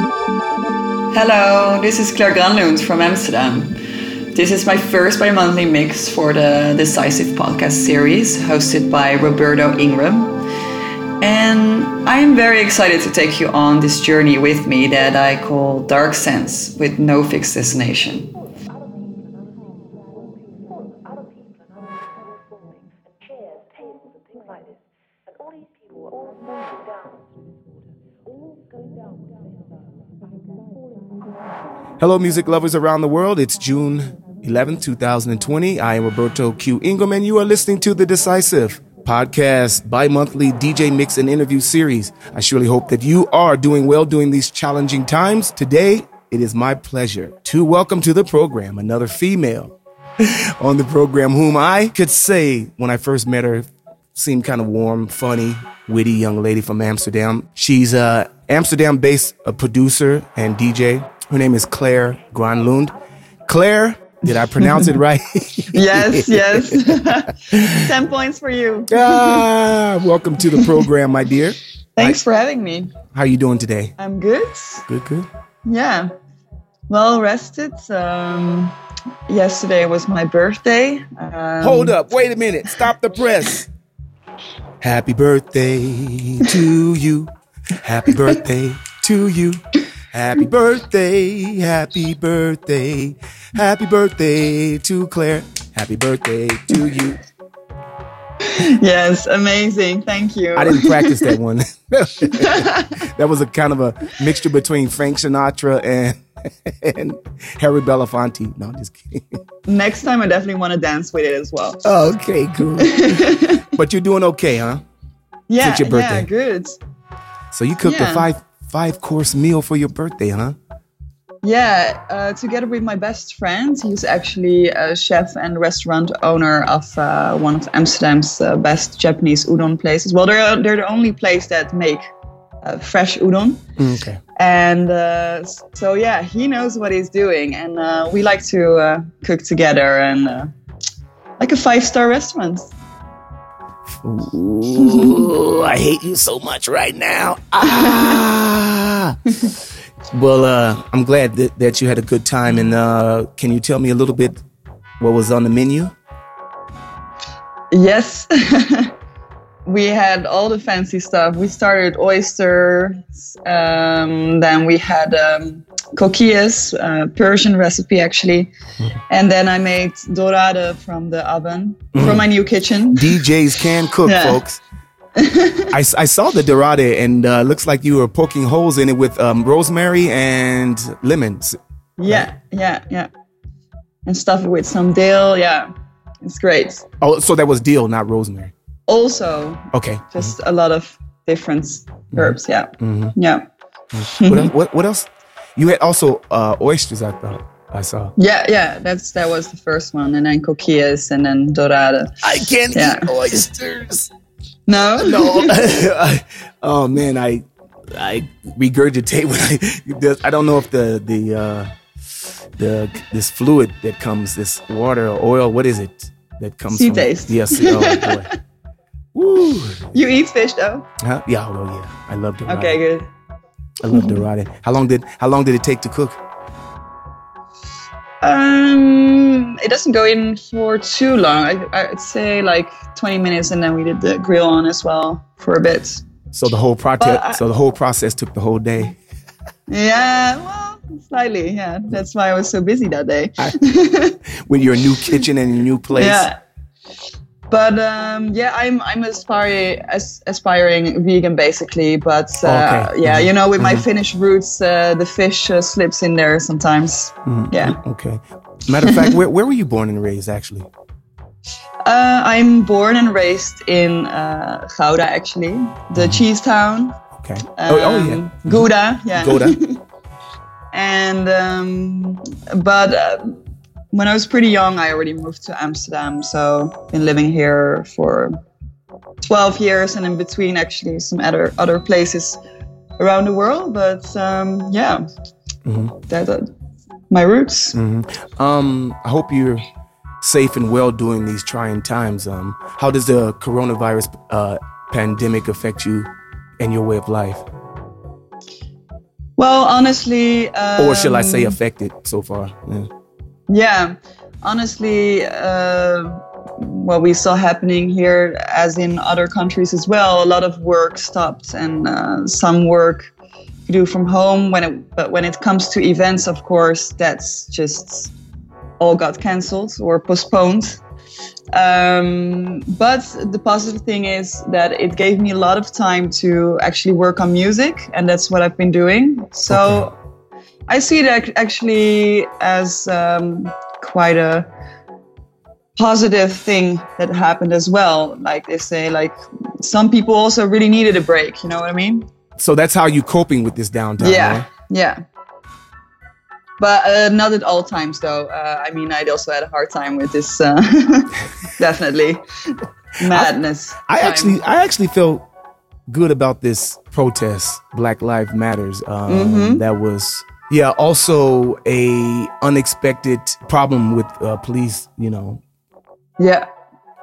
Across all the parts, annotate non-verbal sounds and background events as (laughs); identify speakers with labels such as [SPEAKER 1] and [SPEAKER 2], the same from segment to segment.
[SPEAKER 1] Hello, this is Claire Granlund from Amsterdam. This is my first bi monthly mix for the Decisive podcast series hosted by Roberto Ingram. And I am very excited to take you on this journey with me that I call Dark Sense with no fixed destination.
[SPEAKER 2] Hello, music lovers around the world. It's June 11, 2020. I am Roberto Q. Ingram, and you are listening to The Decisive podcast, bi monthly DJ mix and interview series. I surely hope that you are doing well during these challenging times. Today, it is my pleasure to welcome to the program another female (laughs) on the program whom I could say when I first met her seemed kind of warm, funny, witty young lady from Amsterdam. She's uh, a Amsterdam based producer and DJ her name is Claire Granlund. Claire, did I pronounce it right? (laughs)
[SPEAKER 1] yes, yes. (laughs) 10 points for you.
[SPEAKER 2] ah, welcome to the program, my dear.
[SPEAKER 1] Thanks for having me.
[SPEAKER 2] How are you doing today?
[SPEAKER 1] I'm good.
[SPEAKER 2] Good, good.
[SPEAKER 1] Yeah. Well rested. Um, yesterday was my birthday. Um,
[SPEAKER 2] Hold up. Wait a minute. Stop the press. Happy birthday to you. Happy birthday to you. Happy birthday, happy birthday, happy birthday to Claire. Happy birthday to you.
[SPEAKER 1] Yes, amazing. Thank you.
[SPEAKER 2] I didn't practice that one. (laughs) (laughs) that was a kind of a mixture between Frank Sinatra and (laughs) and Harry Belafonte. No, I'm just kidding.
[SPEAKER 1] Next time, I definitely want to dance with it as well.
[SPEAKER 2] Oh, okay, cool. but you're doing okay, huh?
[SPEAKER 1] Yeah,
[SPEAKER 2] Since your birthday.
[SPEAKER 1] yeah, good.
[SPEAKER 2] So you cooked
[SPEAKER 1] Yeah.
[SPEAKER 2] a five five course meal for your birthday, huh?
[SPEAKER 1] Yeah, uh, together with my best friend, he's actually a chef and restaurant owner of uh, one of Amsterdam's uh, best Japanese udon places. Well, they're they're the only place that make uh, fresh udon,
[SPEAKER 2] Okay.
[SPEAKER 1] and uh, so yeah, he knows what he's doing, and uh, we like to uh, cook together and uh, like a five star restaurant.
[SPEAKER 2] Ooh, I hate you so much right now. Ah. (laughs) well, uh, I'm glad that, that you had a good time. And uh, can you tell me a little bit what was on the menu?
[SPEAKER 1] Yes. (laughs) we had all the fancy stuff. We started oysters, um, then we had um, coquillas, uh, Persian recipe actually, and then I made dorada from the oven from my new kitchen.
[SPEAKER 2] DJs can cook,
[SPEAKER 1] Yeah.
[SPEAKER 2] folks. (laughs) I saw the dorada and uh, looks like you were poking holes in it with um, rosemary and lemons.
[SPEAKER 1] Yeah, yeah, yeah, and stuff it with some dill. Yeah, it's great.
[SPEAKER 2] Oh, so that was dill, not rosemary.
[SPEAKER 1] Also,
[SPEAKER 2] Okay.
[SPEAKER 1] just a lot of different herbs. Yeah,
[SPEAKER 2] Mhm.
[SPEAKER 1] yeah.
[SPEAKER 2] What, what, what else? You had also uh, oysters, I thought. I saw.
[SPEAKER 1] Yeah, yeah, that's that was the first one, and then coquillas, and then dorada.
[SPEAKER 2] I can't
[SPEAKER 1] Yeah.
[SPEAKER 2] eat oysters.
[SPEAKER 1] No, (laughs)
[SPEAKER 2] No. (laughs) oh man, I I regurgitate when I I don't know if the the uh the this fluid that comes this water or oil what is it that comes
[SPEAKER 1] Sea
[SPEAKER 2] from
[SPEAKER 1] taste.
[SPEAKER 2] Yes. Oh boy. (laughs) Woo.
[SPEAKER 1] You eat fish though?
[SPEAKER 2] Huh? Yeah, oh yeah. I love dorade.
[SPEAKER 1] Okay, good.
[SPEAKER 2] I love dorade. How long did how long did it take to cook?
[SPEAKER 1] Um, it doesn't go in for too long. I, I'd say like 20 minutes, and then we did the grill on as well for a bit.
[SPEAKER 2] So the whole process so the whole process took the whole day.
[SPEAKER 1] Yeah, well, slightly. Yeah, that's why I was so busy that day. (laughs)
[SPEAKER 2] With your new kitchen and your new (laughs) place.
[SPEAKER 1] Yeah. But um, yeah, I'm I'm aspiring as, aspiring vegan basically. But uh,
[SPEAKER 2] Okay.
[SPEAKER 1] yeah,
[SPEAKER 2] Mhm.
[SPEAKER 1] you know, with my
[SPEAKER 2] Mhm.
[SPEAKER 1] Finnish roots, uh, the fish uh, slips in there sometimes.
[SPEAKER 2] Mhm.
[SPEAKER 1] Yeah.
[SPEAKER 2] Okay. Matter of fact, where where were you born and raised actually? (laughs)
[SPEAKER 1] Uh, I'm born and raised in uh, Gouda, actually, the cheese town.
[SPEAKER 2] Okay.
[SPEAKER 1] Um,
[SPEAKER 2] oh, oh yeah.
[SPEAKER 1] Gouda, yeah.
[SPEAKER 2] Gouda. (laughs)
[SPEAKER 1] and um, but uh, when I was pretty young, I already moved to Amsterdam, so been living here for 12 years, and in between, actually, some other other places around the world. But um, yeah,
[SPEAKER 2] Mhm.
[SPEAKER 1] that's uh, my roots.
[SPEAKER 2] hmm Um, I hope you're safe and well during these trying times. Um, how does the coronavirus uh, pandemic affect you and your way of life?
[SPEAKER 1] Well, honestly, um,
[SPEAKER 2] or shall I say affected so far?
[SPEAKER 1] Yeah, yeah honestly, uh, what we saw happening here, as in other countries as well, a lot of work stopped and uh, some work you do from home. When it, but when it comes to events, of course, that's just all got cancelled or postponed. Um, but the positive thing is that it gave me a lot of time to actually work on music, and that's what I've been doing. So. I see it actually as um, quite a positive thing that happened as well. Like they say, like some people also really needed a break. You know what I mean?
[SPEAKER 2] So that's how you coping with this downtime.
[SPEAKER 1] Yeah,
[SPEAKER 2] right?
[SPEAKER 1] yeah but uh, not at all times though uh, i mean i also had a hard time with this uh, (laughs) definitely (laughs) madness
[SPEAKER 2] i, I actually i actually felt good about this protest black lives matters um, mm-hmm. that was yeah also a unexpected problem with uh, police you know
[SPEAKER 1] yeah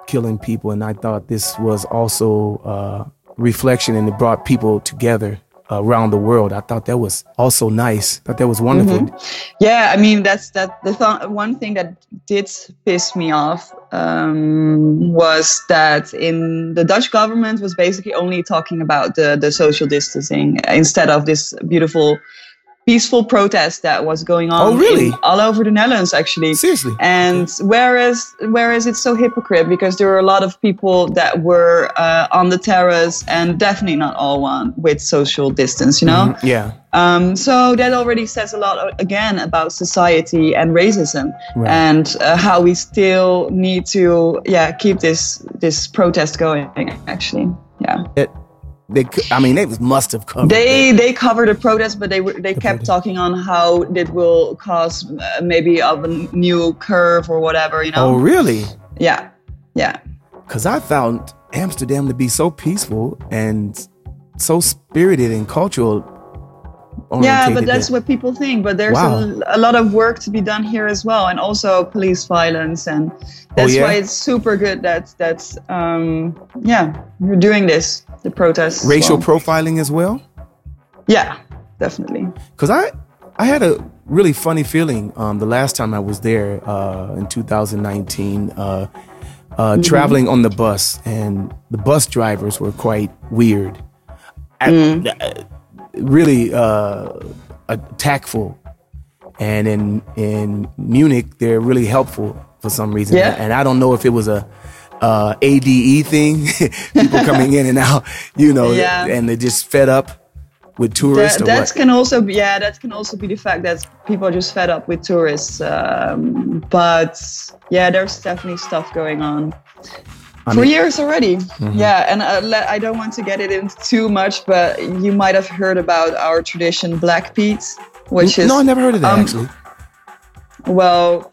[SPEAKER 2] killing people and i thought this was also uh, reflection and it brought people together around the world. I thought that was also nice. I thought that was wonderful.
[SPEAKER 1] Mm-hmm. Yeah, I mean that's that the th- one thing that did piss me off um, was that in the Dutch government was basically only talking about the the social distancing instead of this beautiful peaceful protest that was going on
[SPEAKER 2] oh, really?
[SPEAKER 1] all over the Netherlands actually.
[SPEAKER 2] Seriously.
[SPEAKER 1] And whereas whereas it's so hypocrite because there were a lot of people that were uh, on the terrace and definitely not all one with social distance, you know?
[SPEAKER 2] Mm-hmm. Yeah.
[SPEAKER 1] Um, so that already says a lot uh, again about society and racism right. and uh, how we still need to yeah keep this this protest going actually yeah.
[SPEAKER 2] It- they, I mean, they must have covered.
[SPEAKER 1] They they covered the protest, but they were they the kept protest. talking on how it will cause uh, maybe of a new curve or whatever, you know.
[SPEAKER 2] Oh, really?
[SPEAKER 1] Yeah, yeah.
[SPEAKER 2] Because I found Amsterdam to be so peaceful and so spirited and cultural.
[SPEAKER 1] Yeah, but that's that, what people think. But there's wow. a, a, lot of work to be done here as well, and also police violence, and oh, that's oh, yeah? why it's super good that that's um, yeah you're doing this the protests.
[SPEAKER 2] Racial well. profiling as well.
[SPEAKER 1] Yeah, definitely.
[SPEAKER 2] Because I I had a really funny feeling um, the last time I was there uh, in 2019, uh, uh, mm-hmm. traveling on the bus, and the bus drivers were quite weird, mm. Really uh, tactful, and in in Munich they're really helpful for some reason.
[SPEAKER 1] Yeah.
[SPEAKER 2] And I don't know if it was a uh, ADE thing, (laughs) people coming in and out, you know, yeah. and they're just fed up with tourists.
[SPEAKER 1] That, that can also be, yeah, that can also be the fact that people are just fed up with tourists. Um, but yeah, there's definitely stuff going on. I For mean, years already, mm-hmm. yeah, and uh, I don't want to get it into too much, but you might have heard about our tradition Black Pete, which is
[SPEAKER 2] no, I never heard of that um, actually.
[SPEAKER 1] Well,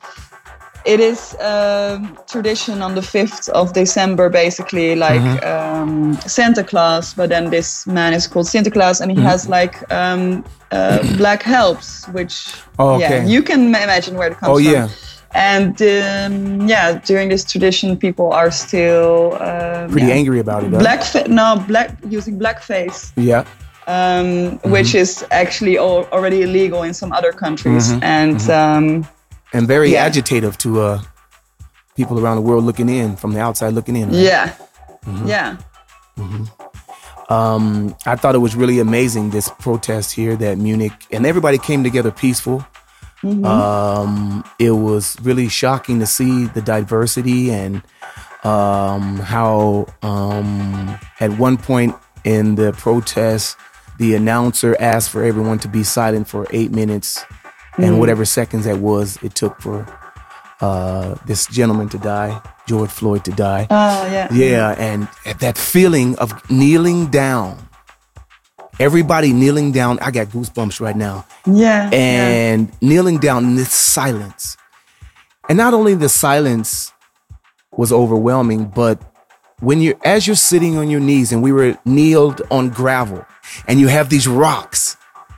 [SPEAKER 1] it is a um, tradition on the 5th of December, basically, like mm-hmm. um, Santa Claus. But then this man is called Sinterklaas and he mm-hmm. has like um, uh, black helps, which,
[SPEAKER 2] oh, okay.
[SPEAKER 1] yeah, you can imagine where it comes
[SPEAKER 2] oh,
[SPEAKER 1] from.
[SPEAKER 2] yeah.
[SPEAKER 1] And um, yeah, during this tradition, people are still um,
[SPEAKER 2] pretty
[SPEAKER 1] yeah,
[SPEAKER 2] angry about it.
[SPEAKER 1] Black, no, black using blackface.
[SPEAKER 2] Yeah.
[SPEAKER 1] Um, mm-hmm. which is actually al- already illegal in some other countries. Mm-hmm. And
[SPEAKER 2] mm-hmm. um, and very yeah. agitative to uh, people around the world looking in from the outside looking in.
[SPEAKER 1] Right? Yeah, mm-hmm. yeah.
[SPEAKER 2] Mm-hmm. Um, I thought it was really amazing this protest here that Munich and everybody came together peaceful. Mm-hmm. Um, it was really shocking to see the diversity and um, how um, at one point in the protest, the announcer asked for everyone to be silent for eight minutes and mm. whatever seconds that was it took for uh, this gentleman to die, George Floyd to die.
[SPEAKER 1] Oh yeah.
[SPEAKER 2] Yeah, and that feeling of kneeling down. Everybody kneeling down. I got goosebumps right now.
[SPEAKER 1] Yeah.
[SPEAKER 2] And yeah. kneeling down in this silence. And not only the silence was overwhelming, but when you're as you're sitting on your knees and we were kneeled on gravel and you have these rocks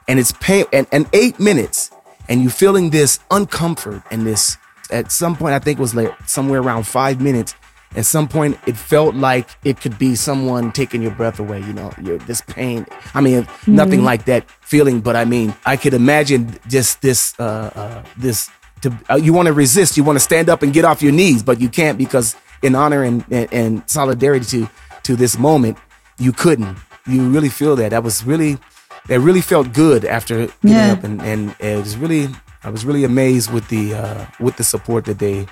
[SPEAKER 2] and it's pain and, and eight minutes and you feeling this uncomfort and this at some point I think it was like somewhere around five minutes at some point it felt like it could be someone taking your breath away. You know, your this pain. I mean, mm-hmm. nothing like that feeling, but I mean, I could imagine just this uh, uh this. To, uh, you want to resist, you want to stand up and get off your knees, but you can't because in honor and, and, and solidarity to to this moment, you couldn't. You really feel that. That was really that really felt good after getting yeah. up and, and it was really I was really amazed with the uh, with the support that they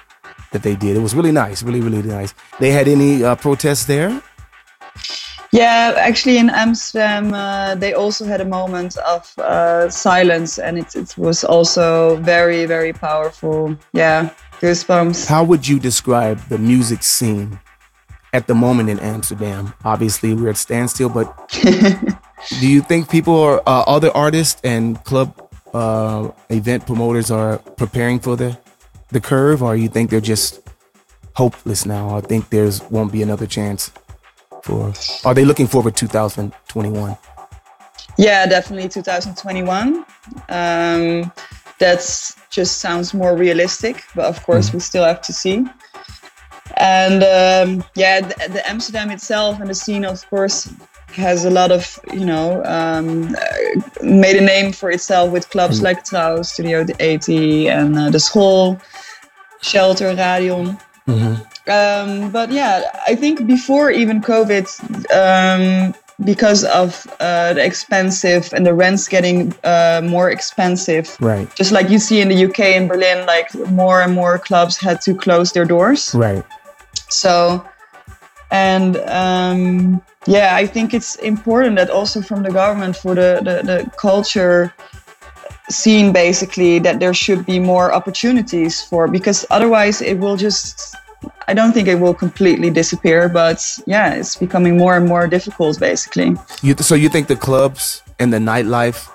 [SPEAKER 2] that they did. It was really nice, really really nice. They had any uh, protests there?
[SPEAKER 1] Yeah, actually in Amsterdam, uh, they also had a moment of uh, silence, and it, it was also very very powerful. Yeah, goosebumps.
[SPEAKER 2] How would you describe the music scene at the moment in Amsterdam? Obviously, we're at standstill, but (laughs) do you think people are uh, other artists and club uh, event promoters are preparing for the the curve, or you think they're just hopeless now? I think there's won't be another chance for. Are they looking forward to 2021?
[SPEAKER 1] Yeah, definitely 2021. Um, that's just sounds more realistic, but of course mm. we still have to see. And um, yeah, the, the Amsterdam itself and the scene, of course, has a lot of you know um, made a name for itself with clubs mm. like Trouw, Studio 80, and uh, the School, Shelter, Radion. Mm-hmm. Um, but yeah, I think before even COVID, um, because of uh, the expensive and the rents getting uh, more expensive,
[SPEAKER 2] right?
[SPEAKER 1] Just like you see in the UK and Berlin, like more and more clubs had to close their doors,
[SPEAKER 2] right?
[SPEAKER 1] So, and um, yeah, I think it's important that also from the government for the, the, the culture scene basically that there should be more opportunities for because otherwise it will just I don't think it will completely disappear, but yeah, it's becoming more and more difficult basically.
[SPEAKER 2] You, so you think the clubs and the nightlife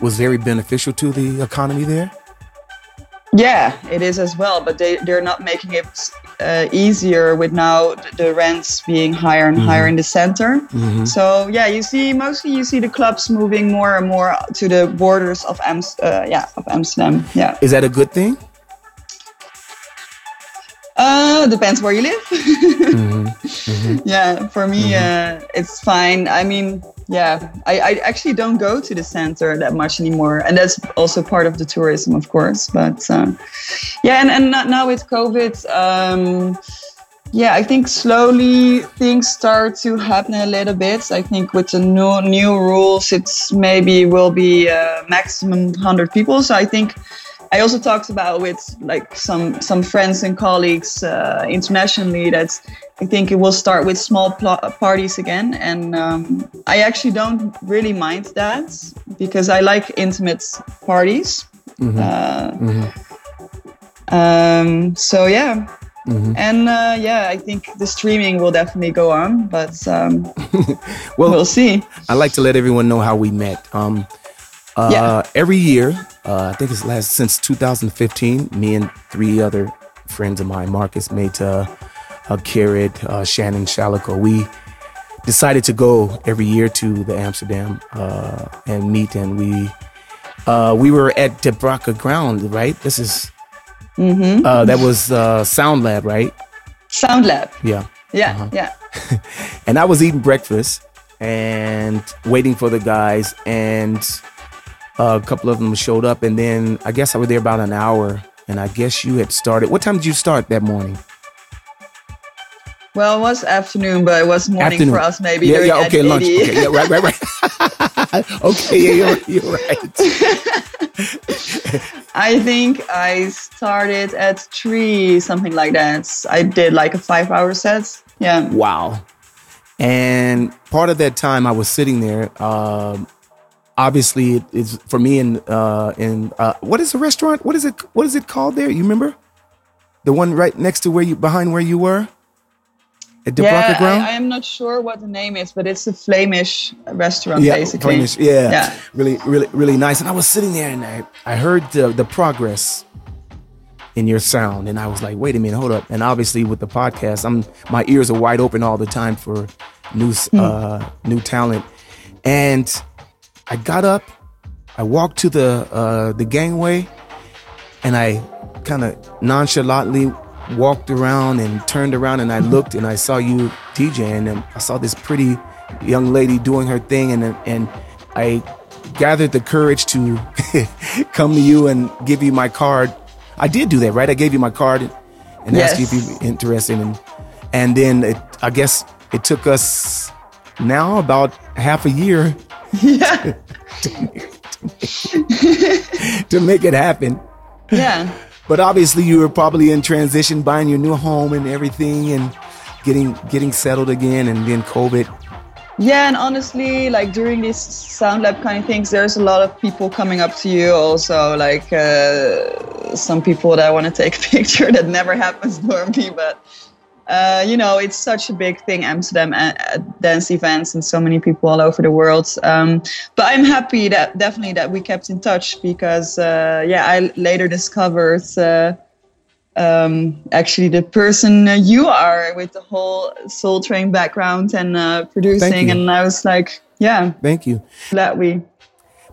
[SPEAKER 2] was very beneficial to the economy there?
[SPEAKER 1] Yeah, it is as well, but they, they're not making it uh, easier with now the rents being higher and mm-hmm. higher in the center. Mm-hmm. So yeah, you see mostly you see the clubs moving more and more to the borders of Amst- uh, yeah of Amsterdam. Yeah,
[SPEAKER 2] is that a good thing?
[SPEAKER 1] Uh, depends where you live. mm-hmm. (laughs) Mm-hmm. Yeah, for me, mm-hmm. uh, it's fine. I mean, yeah, I, I actually don't go to the center that much anymore, and that's also part of the tourism, of course. But uh, yeah, and and now with COVID, um, yeah, I think slowly things start to happen a little bit. I think with the new new rules, it's maybe will be uh, maximum hundred people. So I think I also talked about with like some some friends and colleagues uh, internationally that I think it will start with small parties again, and um, I actually don't really mind that because I like intimate parties. Mm-hmm. Uh, mm-hmm. Um, so yeah. Mm-hmm. And uh, yeah, I think the streaming will definitely go on, but um, (laughs) well, we'll see.
[SPEAKER 2] I like to let everyone know how we met. Um, uh, yeah. Every year, uh, I think it's last since 2015. Me and three other friends of mine, Marcus Meta, uh, Carrot, uh, Shannon Shalico, we decided to go every year to the Amsterdam uh, and meet. And we uh, we were at De Brakke Grond, right? This is mm-hmm. uh, that was uh, Sound Lab, right?
[SPEAKER 1] Sound Lab.
[SPEAKER 2] Yeah.
[SPEAKER 1] Yeah. Uh-huh. Yeah. (laughs)
[SPEAKER 2] and I was eating breakfast and waiting for the guys and a couple of them showed up, and then I guess I was there about an hour. And I guess you had started. What time did you start that morning?
[SPEAKER 1] Well, it was afternoon, but it was morning afternoon. for us, maybe.
[SPEAKER 2] Yeah, yeah, okay, lunch. Okay, yeah, right, right, right. (laughs) okay, yeah, you're, you're right. (laughs)
[SPEAKER 1] I think I started at three, something like that. I did like a five hour set. Yeah.
[SPEAKER 2] Wow. And part of that time I was sitting there, um, obviously it's for me in uh in uh what is the restaurant? What is it what is it called there? You remember? The one right next to where you behind where you were?
[SPEAKER 1] At the yeah, ground I, I, am not sure what the name is but it's a flamish restaurant
[SPEAKER 2] yeah,
[SPEAKER 1] basically.
[SPEAKER 2] Flamish, yeah. Yeah. Really really really nice. And i was sitting there and i i heard the the progress in your sound. And i was like wait a minute hold up. And obviously with the podcast i'm my ears are wide open all the time for new hmm. uh new talent. And I got up, I walked to the uh, the gangway, and I kind of nonchalantly walked around and turned around and I looked and I saw you DJing and I saw this pretty young lady doing her thing and and I gathered the courage to (laughs) come to you and give you my card. I did do that, right? I gave you my card and,
[SPEAKER 1] Yes.
[SPEAKER 2] asked you if you'd be interested and and then it, I guess it took us now about half a year
[SPEAKER 1] Yeah. (laughs)
[SPEAKER 2] to make it happen.
[SPEAKER 1] Yeah.
[SPEAKER 2] But obviously, you were probably in transition, buying your new home and everything, and getting getting settled again, and then COVID.
[SPEAKER 1] Yeah, and honestly, like during these sound lab kind of things, there's a lot of people coming up to you. Also, like uh, some people that want to take a (laughs) picture that never happens normally, but uh, you know, it's such a big thing, Amsterdam uh, uh, dance events, and so many people all over the world. Um, but I'm happy that definitely that we kept in touch because, uh, yeah, I later discovered. Uh, um, actually the person you are with the whole Soul Train background and uh, producing. And I was like, yeah,
[SPEAKER 2] Thank you.
[SPEAKER 1] glad we.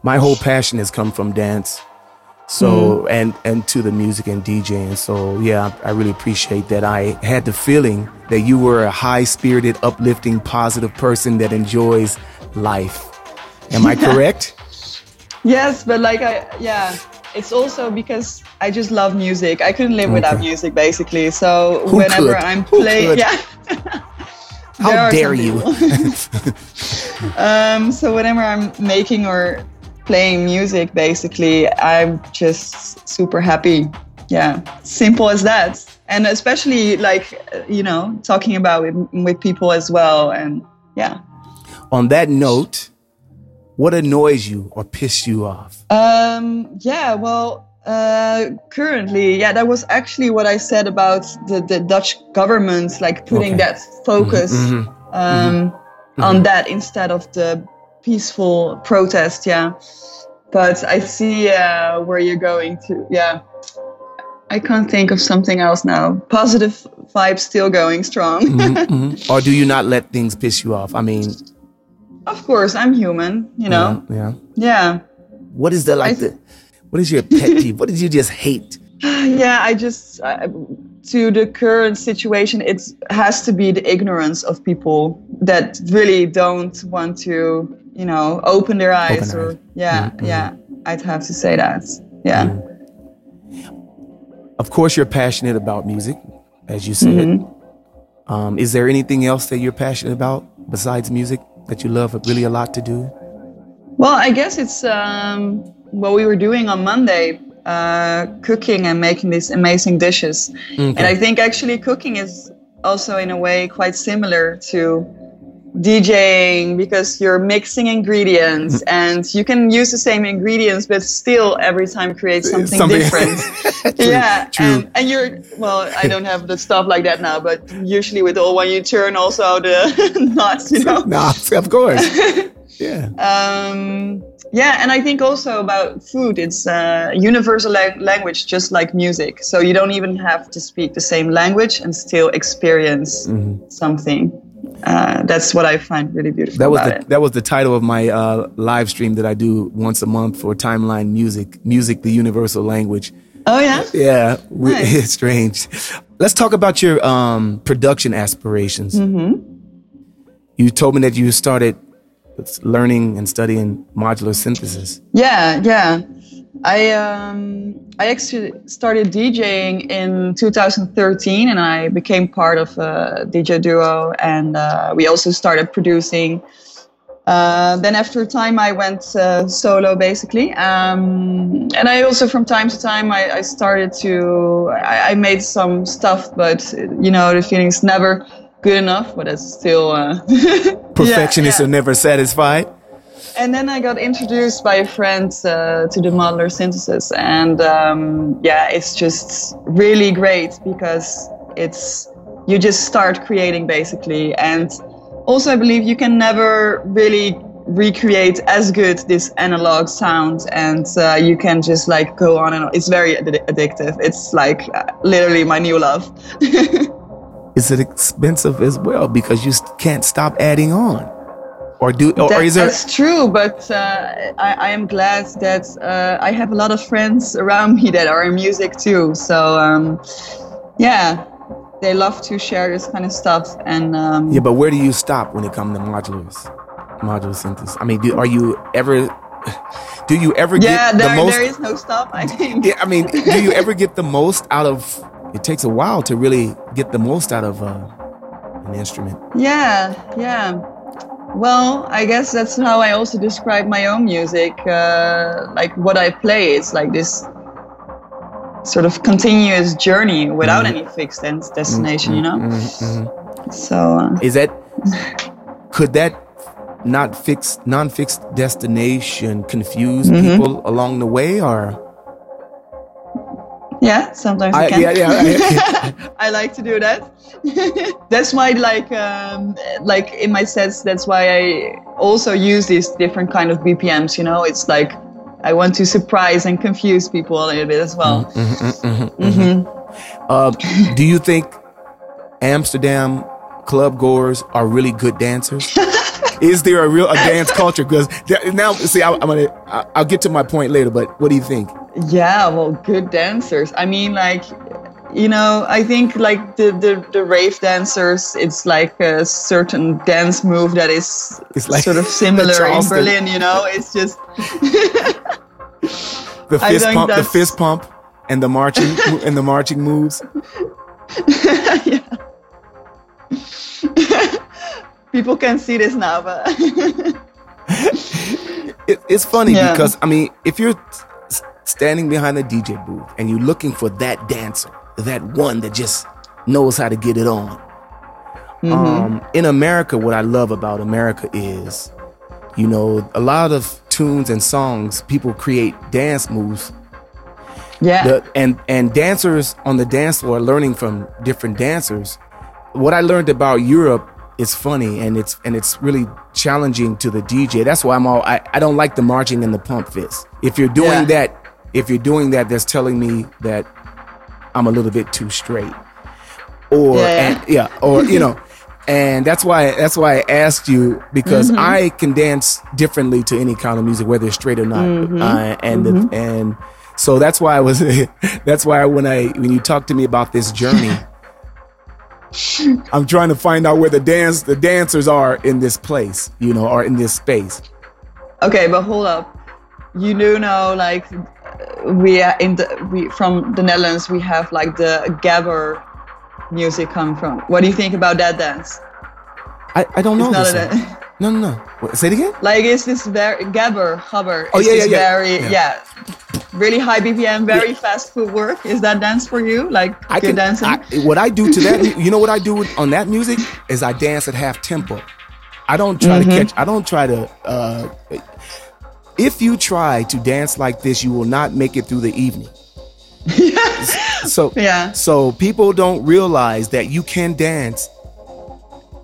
[SPEAKER 2] My whole passion has come from dance, so and and to the music and DJing. So yeah, I really appreciate that. I had the feeling that you were a high spirited, uplifting, positive person that enjoys life. Am I (laughs) correct?
[SPEAKER 1] Yes, but like I, yeah, it's also because I just love music. I couldn't live without music, basically. So
[SPEAKER 2] Who
[SPEAKER 1] whenever
[SPEAKER 2] could?
[SPEAKER 1] I'm playing, yeah.
[SPEAKER 2] How dare you? (laughs) (laughs)
[SPEAKER 1] um, so whenever I'm making or playing music, basically, I'm just super happy. Yeah, simple as that. And especially like you know, talking about with, with people as well. And yeah.
[SPEAKER 2] On that note, what annoys you or piss you off?
[SPEAKER 1] Um, yeah, well, uh, currently, yeah, that was actually what I said about the, the Dutch government, like putting
[SPEAKER 2] Okay.
[SPEAKER 1] that focus
[SPEAKER 2] Mhm.
[SPEAKER 1] um, on that instead of the peaceful protest. Yeah, but I see uh, where you're going to. Yeah, I can't think of something else now. Positive vibes still going strong.
[SPEAKER 2] Mhm, (laughs) mhm. Or do you not let things piss you off? I mean,
[SPEAKER 1] of course, I'm human. You know.
[SPEAKER 2] yeah. yeah.
[SPEAKER 1] Yeah.
[SPEAKER 2] What is the like
[SPEAKER 1] I-
[SPEAKER 2] the? What is your pet (laughs) peeve? What did you just hate? (sighs)
[SPEAKER 1] yeah i just uh, to the current situation it has to be the ignorance of people that really don't want to you know open their eyes
[SPEAKER 2] Open
[SPEAKER 1] or
[SPEAKER 2] eyes.
[SPEAKER 1] yeah
[SPEAKER 2] Mhm.
[SPEAKER 1] yeah i'd have to say that yeah
[SPEAKER 2] Of course, you're passionate about music, as you said.
[SPEAKER 1] Mm-hmm.
[SPEAKER 2] Um, is there anything else that you're passionate about besides music that you love really a lot to do?
[SPEAKER 1] well i guess it's um, what we were doing on monday uh, cooking and making these amazing dishes and i think actually cooking is also in a way quite similar to DJing because you're mixing ingredients
[SPEAKER 2] Mm.
[SPEAKER 1] and you can use the same ingredients but still every time create something,
[SPEAKER 2] Something-
[SPEAKER 1] different. (laughs)
[SPEAKER 2] True, (laughs)
[SPEAKER 1] yeah,
[SPEAKER 2] true.
[SPEAKER 1] And, and you're well, I don't have the stuff like that now, but usually with all when you turn also the (laughs) knots, you know.
[SPEAKER 2] Nah, of course. yeah.
[SPEAKER 1] Um, yeah, and I think also about food, it's a universal la- language, just like music. So you don't even have to speak the same language and still experience
[SPEAKER 2] Mm-hmm.
[SPEAKER 1] something. Uh, that's what I find really beautiful
[SPEAKER 2] That was the
[SPEAKER 1] it.
[SPEAKER 2] that was the title of my uh, live stream that I do once a month for Timeline Music. Music, the universal language.
[SPEAKER 1] Oh yeah.
[SPEAKER 2] Yeah, we, (laughs)
[SPEAKER 1] Nice.
[SPEAKER 2] it's strange. Let's talk about your um, production aspirations.
[SPEAKER 1] Mm-hmm.
[SPEAKER 2] You told me that you started learning and studying modular synthesis.
[SPEAKER 1] Yeah, yeah. I um, I actually started DJing in 2013, and I became part of a DJ duo, and uh, we also started producing. Uh, then after a time, I went uh, solo basically, um, and I also from time to time I, I started to I, I made some stuff, but you know the feeling's never good enough, but it's still uh, (laughs)
[SPEAKER 2] Perfectionists
[SPEAKER 1] yeah,
[SPEAKER 2] are never satisfied.
[SPEAKER 1] And then I got introduced by a friend uh, to the modular synthesis, and um, yeah, it's just really great because it's you just start creating basically, and also I believe you can never really recreate as good this analog sound, and uh, you can just like go on and on. It's very addi- addictive. It's like uh, literally my new love. (laughs)
[SPEAKER 2] Is it expensive as well because you can't stop adding on, or do or,
[SPEAKER 1] That-
[SPEAKER 2] is there?
[SPEAKER 1] That's true, but uh, I, I am glad that uh, I have a lot of friends around me that are in music too. So um, yeah, they love to share this kind of stuff. And um,
[SPEAKER 2] yeah, but where do you stop when it comes to modulars, modular synthesis? I mean, do, are you ever? (sighs) Do you ever
[SPEAKER 1] yeah,
[SPEAKER 2] get
[SPEAKER 1] there,
[SPEAKER 2] the most?
[SPEAKER 1] there is no stop. I think.
[SPEAKER 2] Yeah, I mean, do you ever get the (laughs) most out of? It takes a while to really get the most out of uh, an instrument.
[SPEAKER 1] Yeah, yeah. Well, I guess that's how I also describe my own music. Uh, like what I play, it's like this sort of continuous journey without
[SPEAKER 2] Mhm.
[SPEAKER 1] any fixed des- destination, you know?
[SPEAKER 2] Mhm, mhm.
[SPEAKER 1] So, uh,
[SPEAKER 2] Is that could that not fixed non-fixed destination confuse
[SPEAKER 1] Mhm.
[SPEAKER 2] people along the way or
[SPEAKER 1] yeah, sometimes I,
[SPEAKER 2] I-
[SPEAKER 1] can.
[SPEAKER 2] yeah, yeah,
[SPEAKER 1] I (laughs) like to do that. (laughs) that's why, like, um, like in my sets, that's why I also use these different kind of BPMs. You know, it's like I want to surprise and confuse people a little bit as well.
[SPEAKER 2] Mhm, mhm, mhm.
[SPEAKER 1] hmm
[SPEAKER 2] Uh, do you think Amsterdam club goers are really good dancers? (laughs) Is there a real a dance culture? Because now, see, I, I'm gonna, I- I'll get to my point later. But what do you think?
[SPEAKER 1] Yeah, well, good dancers. I mean, like, you know, I think like the, the, the rave dancers, it's like a certain dance move that is
[SPEAKER 2] It's like
[SPEAKER 1] sort of (laughs) similar in Berlin, you know? It's just, (laughs)
[SPEAKER 2] The fist pump, the fist pump, and the marching (laughs) and the marching moves.
[SPEAKER 1] yeah. People can see this now, but (laughs)
[SPEAKER 2] It, it's funny
[SPEAKER 1] Yeah.
[SPEAKER 2] because I mean, if you're standing behind the DJ booth and you're looking for that dancer, that one that just knows how to get it on.
[SPEAKER 1] Mm-hmm.
[SPEAKER 2] Um, in America, what I love about America is, you know, a lot of tunes and songs people create dance moves
[SPEAKER 1] yeah.
[SPEAKER 2] the, and and dancers on the dance floor learning from different dancers. What I learned about Europe is funny and it's and it's really challenging to the DJ. That's why I'm all I, I don't like the marching and the pump fist. If you're doing
[SPEAKER 1] Yeah.
[SPEAKER 2] that, if you're doing that, that's telling me that I'm a little bit too straight. Or
[SPEAKER 1] Yeah,
[SPEAKER 2] and- yeah or you know. (laughs) And that's why that's why I asked you because
[SPEAKER 1] Mm-hmm.
[SPEAKER 2] I can dance differently to any kind of music, whether it's straight or not.
[SPEAKER 1] Mm-hmm.
[SPEAKER 2] Uh, and the, and so that's why I was (laughs) that's why when I when you talked to me about this journey, (laughs) (laughs) I'm trying to find out where the dance the dancers are in this place, you know, or in this space.
[SPEAKER 1] Okay, but hold up. You do know, like, we are in the we from the Netherlands. We have like the Gabber music come from. What do you think about that dance?
[SPEAKER 2] I, I don't know
[SPEAKER 1] It's not
[SPEAKER 2] this.
[SPEAKER 1] a
[SPEAKER 2] one.
[SPEAKER 1] dan- (laughs)
[SPEAKER 2] No, no, no. What, say it again.
[SPEAKER 1] like it's this very Gabber hubber.
[SPEAKER 2] Oh,
[SPEAKER 1] It's
[SPEAKER 2] yeah, yeah, yeah.
[SPEAKER 1] Very
[SPEAKER 2] Yeah.
[SPEAKER 1] yeah. Really high BPM, very fast footwork. Is that dance for you? Like
[SPEAKER 2] I
[SPEAKER 1] good
[SPEAKER 2] can.
[SPEAKER 1] dancing?
[SPEAKER 2] I, what I do to that, you know what I do on that music is I dance at half tempo. I don't try
[SPEAKER 1] Mm-hmm.
[SPEAKER 2] to catch. I don't try to. Uh, if you try to dance like this, you will not make it through the evening. (laughs) So
[SPEAKER 1] Yeah.
[SPEAKER 2] So people don't realize that you can dance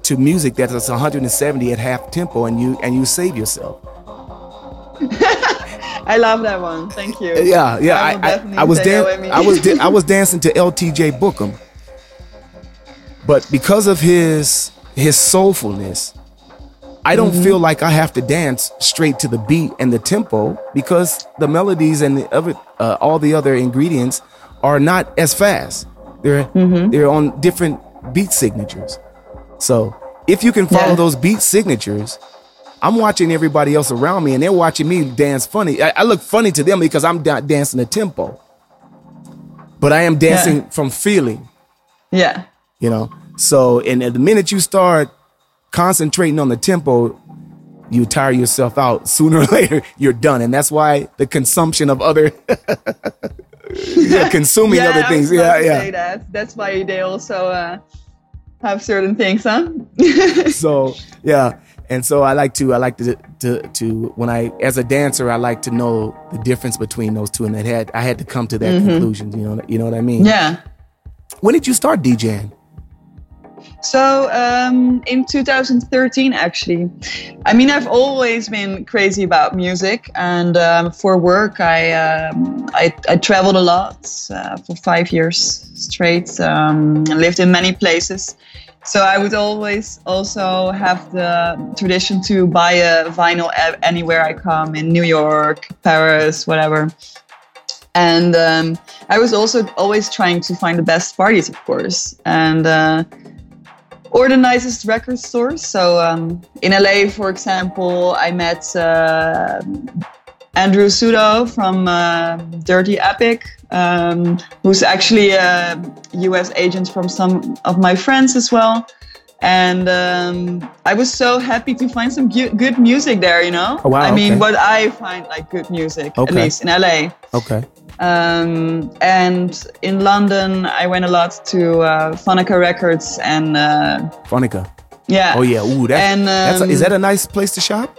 [SPEAKER 2] to music that is 170 at half tempo, and you and you save yourself. (laughs)
[SPEAKER 1] I love that one. Thank you.
[SPEAKER 2] Yeah, yeah.
[SPEAKER 1] I
[SPEAKER 2] I, I, was dan-
[SPEAKER 1] that with me.
[SPEAKER 2] I was da- I was (laughs) dancing to LTJ Bukem, but because of his his soulfulness, I don't
[SPEAKER 1] Mm-hmm.
[SPEAKER 2] feel like I have to dance straight to the beat and the tempo because the melodies and the other uh, all the other ingredients are not as fast. They're
[SPEAKER 1] Mm-hmm.
[SPEAKER 2] they're on different beat signatures. So if you can follow
[SPEAKER 1] Yeah.
[SPEAKER 2] those beat signatures, I'm watching everybody else around me, and they're watching me dance funny. I, I look funny to them because I'm not dancing a tempo, but I am dancing from feeling.
[SPEAKER 1] yeah.
[SPEAKER 2] You know. So, and the minute you start concentrating on the tempo, you tire yourself out. Sooner (laughs) or later, you're done, and that's why the consumption of other, (laughs) yeah, consuming
[SPEAKER 1] yeah,
[SPEAKER 2] other things. Yeah, yeah.
[SPEAKER 1] That. That's why they also uh, have certain things, huh? (laughs)
[SPEAKER 2] so yeah and so i like to i like to, to to when i as a dancer i like to know the difference between those two and it had i had to come to that conclusion you know you know what i mean
[SPEAKER 1] Mm-hmm. yeah.
[SPEAKER 2] when did you start djing
[SPEAKER 1] So um, in 2013, actually, I mean, I've always been crazy about music, and um, for work, I, um, I I traveled a lot uh, for five years straight. Um, and lived in many places, so I would always also have the tradition to buy a vinyl anywhere I come in New York, Paris, whatever. And um, I was also always trying to find the best parties, of course, and uh, or the nicest record stores. So um, in LA, for example, I met uh, Andrew Sudo from uh, Dirty Epic, um, who's actually a US agent from some of my friends as well and um, I was so happy to find some good music there. You know,
[SPEAKER 2] oh, wow,
[SPEAKER 1] I mean,
[SPEAKER 2] okay.
[SPEAKER 1] what I find like good music,
[SPEAKER 2] Okay.
[SPEAKER 1] at least in LA.
[SPEAKER 2] Okay.
[SPEAKER 1] Um, and in London, I went a lot to uh, Phonica Records, and uh,
[SPEAKER 2] Phonica.
[SPEAKER 1] yeah,
[SPEAKER 2] Oh yeah. Ooh, that's,
[SPEAKER 1] And,
[SPEAKER 2] that's a, is
[SPEAKER 1] um,
[SPEAKER 2] that a nice place to shop?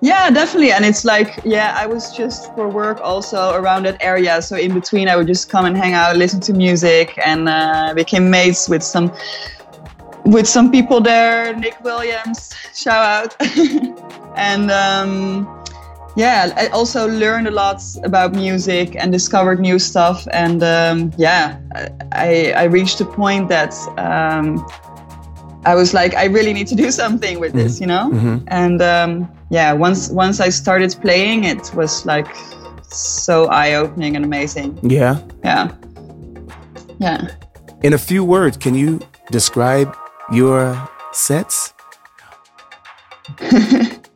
[SPEAKER 1] Yeah, definitely. And it's like, yeah, I was just for work also around that area. So in between, I would just come and hang out, listen to music, and uh, became mates with some with some people there. Nick Williams, shout out. (laughs) and um, yeah, I also learned a lot about music and discovered new stuff. And um, yeah, I, I reached a point that um, I was like, I really need to do something with this, you know.
[SPEAKER 2] Mm-hmm.
[SPEAKER 1] And um, yeah, once once I started playing, it was like so eye opening and amazing.
[SPEAKER 2] Yeah.
[SPEAKER 1] Yeah, yeah.
[SPEAKER 2] In a few words, can you describe your sets? (laughs)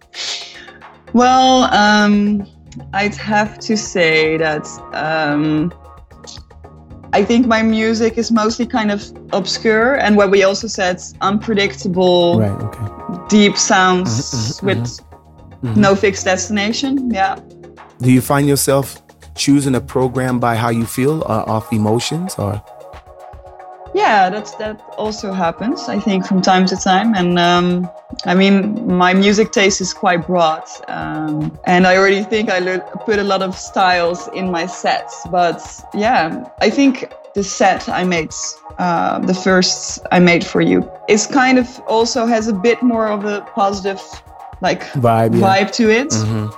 [SPEAKER 1] Well, um, I'd have to say that um, I think my music is mostly kind of obscure and what we also said, unpredictable,
[SPEAKER 2] Right. Okay.
[SPEAKER 1] deep sounds
[SPEAKER 2] Mhm, mhm,
[SPEAKER 1] with
[SPEAKER 2] Mhm.
[SPEAKER 1] no fixed destination. Yeah.
[SPEAKER 2] Do you find yourself choosing a program by how you feel, uh, off emotions, or?
[SPEAKER 1] Yeah, that's that also happens. I think from time to time, and um, I mean, my music taste is quite broad, um, and I already think I le- put a lot of styles in my sets. But yeah, I think the set I made, uh, the first I made for you, is kind of also has a bit more of a positive, like
[SPEAKER 2] Vibe, yeah.
[SPEAKER 1] vibe to it.
[SPEAKER 2] Mhm.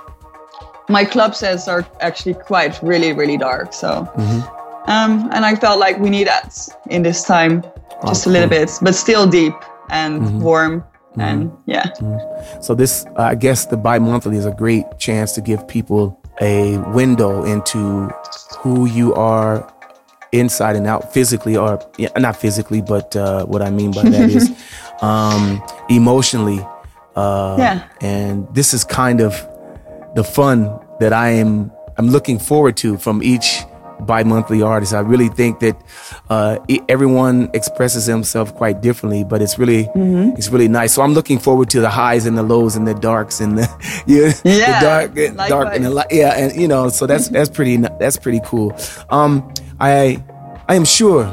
[SPEAKER 1] My club sets are actually quite really really dark, so.
[SPEAKER 2] Mhm.
[SPEAKER 1] Um, and I felt like we need that in this time, just a little bit, but still deep and
[SPEAKER 2] Mhm.
[SPEAKER 1] warm. And yeah,
[SPEAKER 2] So this, I guess, the bi-monthly is a great chance to give people a window into who you are inside and out, physically, or yeah, not physically, but uh, what I mean by that is (laughs) um, emotionally. Uh,
[SPEAKER 1] Yeah.
[SPEAKER 2] And this is kind of the fun that I am. I'm looking forward to from each bi-monthly artist. I really think that uh, everyone expresses themselves quite differently, but it's really it's really nice. So I'm looking forward to the highs and the lows and the darks and the yeah, (laughs)
[SPEAKER 1] Yeah,
[SPEAKER 2] the dark dark and the light. Yeah, and you know, so that's that's pretty that's pretty cool. Um, I I am sure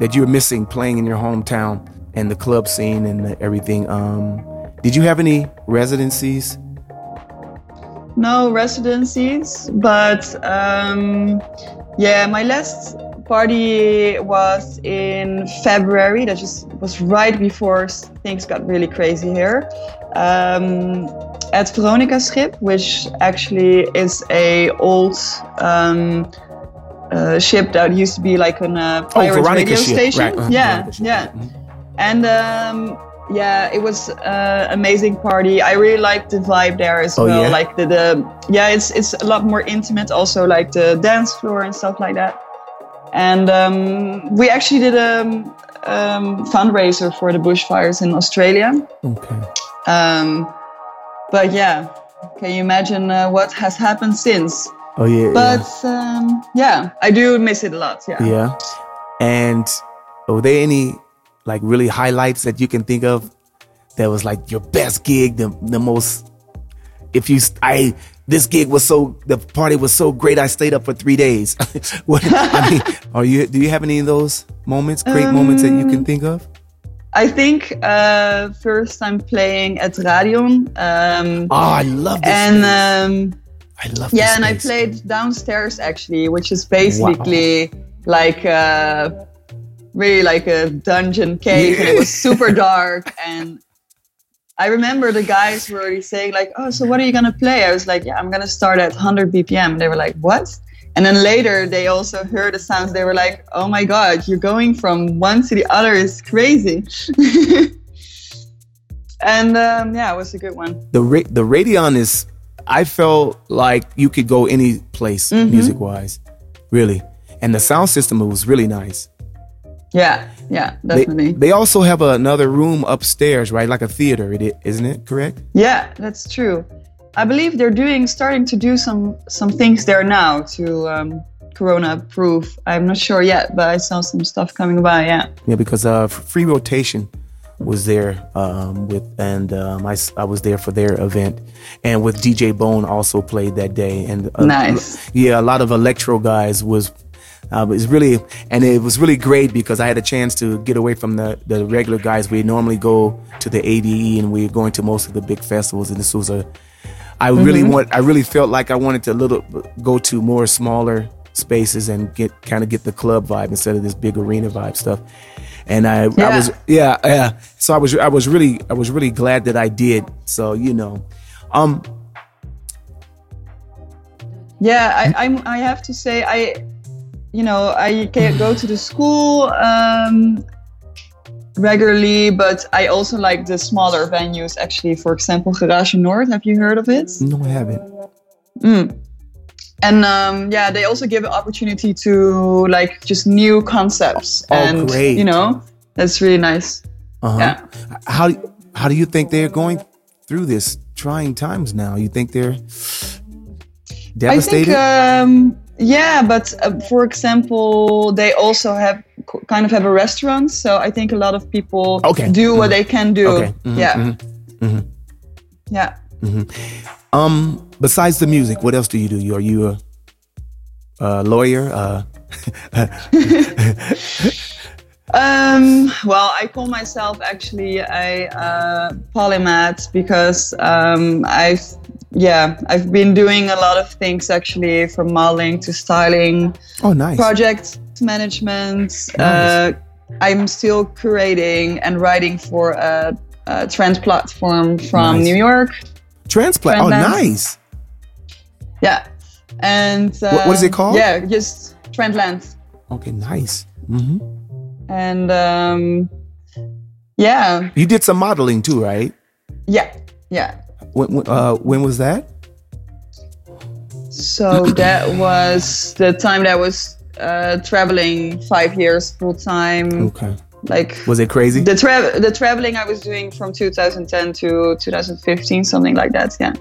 [SPEAKER 2] that you're missing playing in your hometown and the club scene and the, everything. Um, did you have any residencies?
[SPEAKER 1] no residencies, but um, yeah, my last party was in February. That just was right before things got really crazy here. Um, at Veronica Schip, which actually is a old um, uh, ship that used to be like an uh, pirate radio
[SPEAKER 2] ship.
[SPEAKER 1] station.
[SPEAKER 2] Right, uh,
[SPEAKER 1] Yeah, yeah.
[SPEAKER 2] mhm.
[SPEAKER 1] And um, yeah, it was uh, amazing party. I really liked the vibe there as
[SPEAKER 2] Oh,
[SPEAKER 1] well.
[SPEAKER 2] yeah?
[SPEAKER 1] Like the, the yeah, it's it's a lot more intimate. Also, like the dance floor and stuff like that. And um, we actually did a um, fundraiser for the bushfires in Australia.
[SPEAKER 2] Okay.
[SPEAKER 1] Um, but yeah, can you imagine uh, what has happened since?
[SPEAKER 2] Oh yeah.
[SPEAKER 1] But um, yeah, I do miss it a lot. Yeah.
[SPEAKER 2] yeah. yeah. And were there any like really highlights that you can think of that was like your best gig, the the most if you I this gig was so the party was so great I stayed up for three days. (laughs) what, I mean, are you do you have any of those moments, great moments that you can think of?
[SPEAKER 1] I think uh, first I'm playing at Radion. Um,
[SPEAKER 2] Oh, I love this.
[SPEAKER 1] and um,
[SPEAKER 2] I love
[SPEAKER 1] yeah, and I played downstairs actually, which is basically like uh, really like a dungeon cave, and it was super dark. And I remember the guys were already saying like, "Oh, so what are you gonna play?" I was like, "Yeah, I'm gonna start at 100 BPM." And they were like, "What?" And then later they also heard the sounds. They were like, "Oh my god, you're going from one to the other is crazy." (laughs) and um, yeah, it was a good one.
[SPEAKER 2] the ra- the Radion is I felt like you could go any place
[SPEAKER 1] Mm-hmm.
[SPEAKER 2] music wise, really. And the sound system was really nice.
[SPEAKER 1] Yeah, yeah,
[SPEAKER 2] They,
[SPEAKER 1] definitely.
[SPEAKER 2] they also have another room upstairs, right? Like a theater, it, isn't it? Correct?
[SPEAKER 1] Yeah, that's true. I believe they're doing starting to do some some things there now to um, Corona proof. I'm not sure yet, but I saw some stuff coming by. Yeah.
[SPEAKER 2] Yeah, because uh, free rotation was there um, with, and um, I, I was there for their event, and with DJ Bone also played that day, and uh,
[SPEAKER 1] Nice.
[SPEAKER 2] yeah, a lot of electro guys was. Uh, it was really, and it was really great because I had a chance to get away from the, the regular guys. We normally go to the ADE, and we're going to most of the big festivals. And this was a, I really want, I really felt like I wanted to little go to more smaller spaces and get kind of get the club vibe instead of this big arena vibe stuff. And I, I was, yeah, yeah. So I was, I was really, I was really glad that I did. So you know, um,
[SPEAKER 1] Yeah, I, I'm. I have to say, I, you know, I can go to De School um, regularly, but I also like the smaller venues. Actually, for example, Garage Noord. Have you heard of it?
[SPEAKER 2] no, I haven't.
[SPEAKER 1] Mm. And um, yeah, they also give an opportunity to like just new concepts,
[SPEAKER 2] Oh,
[SPEAKER 1] and
[SPEAKER 2] great.
[SPEAKER 1] you know, that's really nice.
[SPEAKER 2] Uh-huh.
[SPEAKER 1] Yeah.
[SPEAKER 2] How how do you think they're going through this trying times now? You think they're devastated?
[SPEAKER 1] I think, um, yeah, but uh, for example, they also have kind of have a restaurant, so I think a lot of people
[SPEAKER 2] Okay.
[SPEAKER 1] do what they can do.
[SPEAKER 2] okay. Mhm,
[SPEAKER 1] Yeah,
[SPEAKER 2] mhm, mhm.
[SPEAKER 1] yeah.
[SPEAKER 2] Um. Besides the music, what else do you do? You- Are you a, a lawyer? Uh, (laughs) (laughs)
[SPEAKER 1] Um, well, I call myself actually a uh, polymath because um, I've yeah I've been doing a lot of things actually from modeling to styling,
[SPEAKER 2] oh, nice.
[SPEAKER 1] project management. Uh, I'm still curating and writing for a, a trend platform from
[SPEAKER 2] Nice.
[SPEAKER 1] New York.
[SPEAKER 2] Transplant. Oh, nice.
[SPEAKER 1] Yeah, and
[SPEAKER 2] What- what is it
[SPEAKER 1] um,
[SPEAKER 2] called?
[SPEAKER 1] Yeah, just Trendland.
[SPEAKER 2] Okay, nice. hmm
[SPEAKER 1] And um, yeah,
[SPEAKER 2] You did some modeling too, right?
[SPEAKER 1] yeah, yeah.
[SPEAKER 2] When when- uh, when was that?
[SPEAKER 1] So (clears throat) that was the time that I was uh, traveling five years full time.
[SPEAKER 2] Okay.
[SPEAKER 1] Like
[SPEAKER 2] Was it crazy?
[SPEAKER 1] the tra- the traveling I was doing from 2010 to 2015, something like that. Yeah,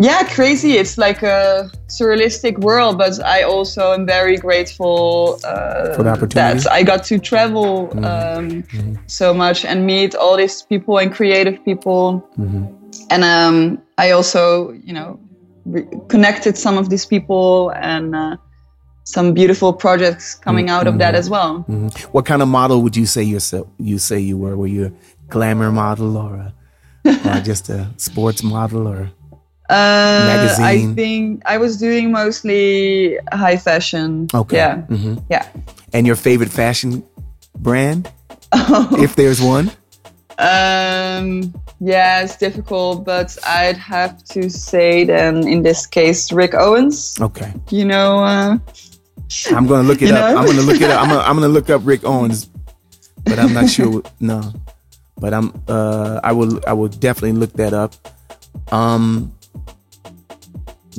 [SPEAKER 1] yeah, crazy. It's like a surrealistic world, but I also am very grateful uh,
[SPEAKER 2] For the opportunity?
[SPEAKER 1] that I got to travel um, so much and meet all these people and creative people.
[SPEAKER 2] hmm
[SPEAKER 1] and um, I also, you know, re- connected some of these people and uh, some beautiful projects coming out of that as well.
[SPEAKER 2] hmm What kind of model would you say yourself? You say you were? Were you a glamour model or, a, or just a sports model or?
[SPEAKER 1] Uh. I think I was doing mostly high fashion.
[SPEAKER 2] Okay.
[SPEAKER 1] Yeah.
[SPEAKER 2] hmm
[SPEAKER 1] Yeah.
[SPEAKER 2] And your favorite fashion brand, (laughs) if there's one?
[SPEAKER 1] Um, yeah, it's difficult, but I'd have to say then in this case, Rick Owens.
[SPEAKER 2] Okay.
[SPEAKER 1] You know, uh,
[SPEAKER 2] I'm gonna look (laughs) it up.
[SPEAKER 1] know?
[SPEAKER 2] I'm gonna look it up. I'm gonna, I'm gonna look up Rick Owens, but I'm not sure. (laughs) No, but I'm. Uh, I will. I will definitely look that up. Um,